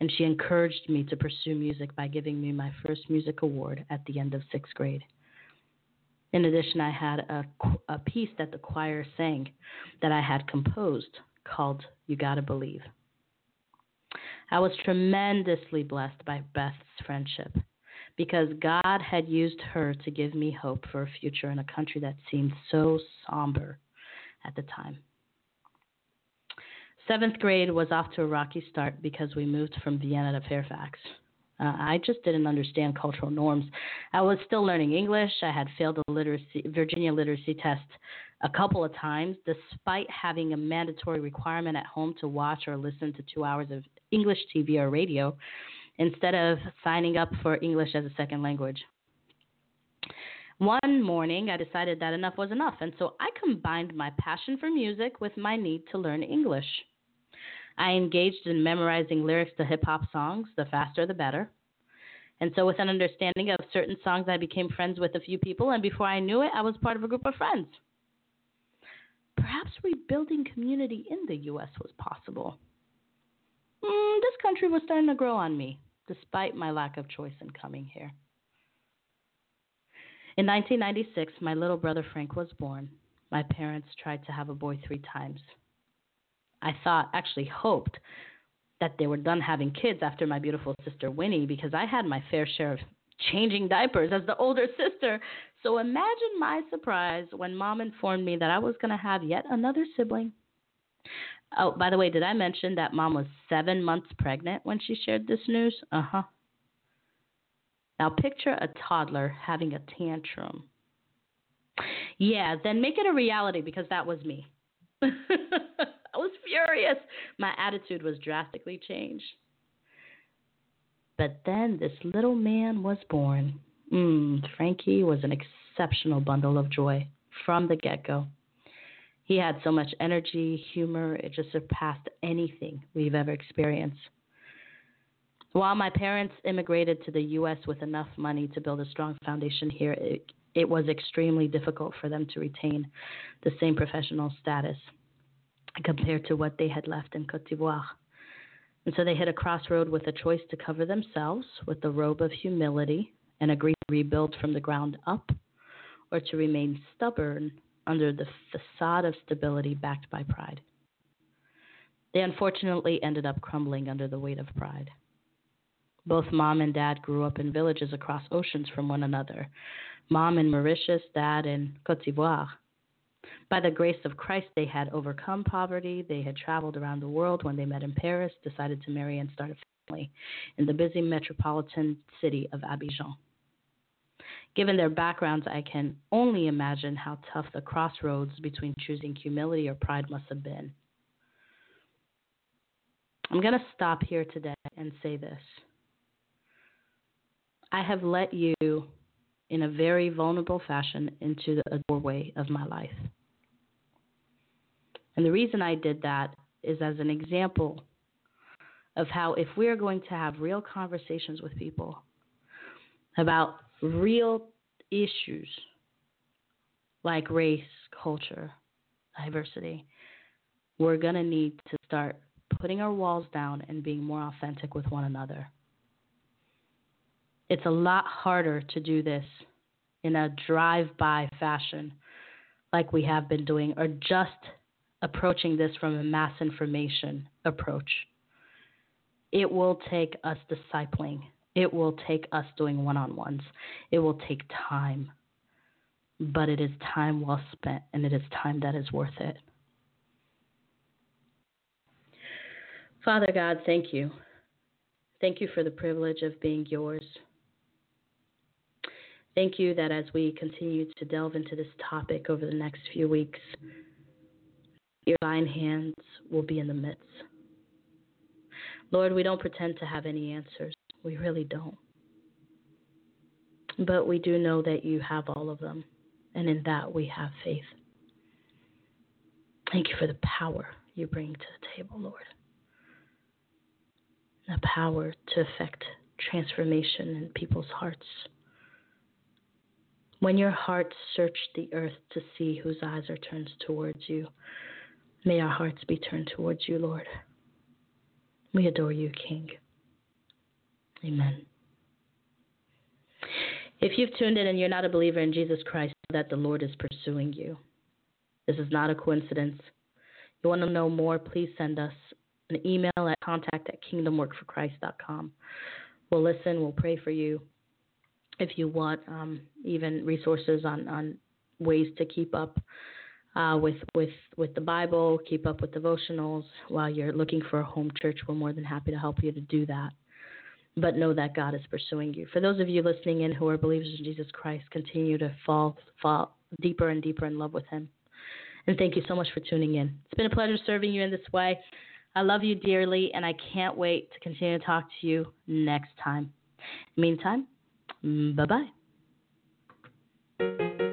and she encouraged me to pursue music by giving me my first music award at the end of sixth grade. In addition, I had a, a piece that the choir sang that I had composed called You Gotta Believe. I was tremendously blessed by Beth's friendship because God had used her to give me hope for a future in a country that seemed so somber at the time. Seventh grade was off to a rocky start because we moved from Vienna to Fairfax. Uh, I just didn't understand cultural norms. I was still learning English. I had failed the literacy, Virginia literacy test a couple of times, despite having a mandatory requirement at home to watch or listen to two hours of English TV or radio. instead of signing up for English as a second language. One morning, I decided that enough was enough, and so I combined my passion for music with my need to learn English. I engaged in memorizing lyrics to hip hop songs, the faster the better. And so, with an understanding of certain songs, I became friends with a few people, and before I knew it, I was part of a group of friends. Perhaps rebuilding community in the U.S. was possible. Mm, this country was starting to grow on me, despite my lack of choice in coming here. In 1996, my little brother Frank was born. My parents tried to have a boy three times. I thought, actually hoped, that they were done having kids after my beautiful sister Winnie because I had my fair share of changing diapers as the older *laughs* sister. So imagine my surprise when mom informed me that I was going to have yet another sibling. Oh, by the way, did I mention that mom was seven months pregnant when she shared this news? Uh huh. Now picture a toddler having a tantrum. Yeah, then make it a reality because that was me. *laughs* I was furious. My attitude was drastically changed. But then this little man was born. Mm, Frankie was an exceptional bundle of joy from the get go. He had so much energy, humor, it just surpassed anything we've ever experienced. While my parents immigrated to the U.S. with enough money to build a strong foundation here, it, it was extremely difficult for them to retain the same professional status compared to what they had left in Cote d'Ivoire. And so they hit a crossroad with a choice to cover themselves with the robe of humility and agree to rebuild from the ground up, or to remain stubborn under the facade of stability backed by pride. They unfortunately ended up crumbling under the weight of pride. Both mom and dad grew up in villages across oceans from one another. Mom in Mauritius, dad in Cote d'Ivoire. By the grace of Christ, they had overcome poverty. They had traveled around the world when they met in Paris, decided to marry and start a family in the busy metropolitan city of Abidjan. Given their backgrounds, I can only imagine how tough the crossroads between choosing humility or pride must have been. I'm going to stop here today and say this. I have let you, in a very vulnerable fashion, into the doorway of my life. And the reason I did that is as an example of how, if we are going to have real conversations with people about real issues like race, culture, diversity, we're going to need to start putting our walls down and being more authentic with one another. It's a lot harder to do this in a drive by fashion like we have been doing, or just approaching this from a mass information approach. It will take us discipling, it will take us doing one on ones, it will take time. But it is time well spent, and it is time that is worth it. Father God, thank you. Thank you for the privilege of being yours. Thank you that as we continue to delve into this topic over the next few weeks, your divine hands will be in the midst. Lord, we don't pretend to have any answers. We really don't. But we do know that you have all of them, and in that we have faith. Thank you for the power you bring to the table, Lord. The power to effect transformation in people's hearts. When your heart searched the earth to see whose eyes are turned towards you, may our hearts be turned towards you, Lord. We adore you, King. Amen. If you've tuned in and you're not a believer in Jesus Christ, that the Lord is pursuing you. This is not a coincidence. You want to know more, please send us an email at contact at kingdomworkforchrist.com. We'll listen, we'll pray for you, if you want um, even resources on, on ways to keep up uh, with with with the Bible, keep up with devotionals while you're looking for a home church. We're more than happy to help you to do that but know that God is pursuing you. For those of you listening in who are believers in Jesus Christ, continue to fall, fall deeper and deeper in love with Him. And thank you so much for tuning in. It's been a pleasure serving you in this way. I love you dearly, and I can't wait to continue to talk to you next time. meantime, mm, bye bye.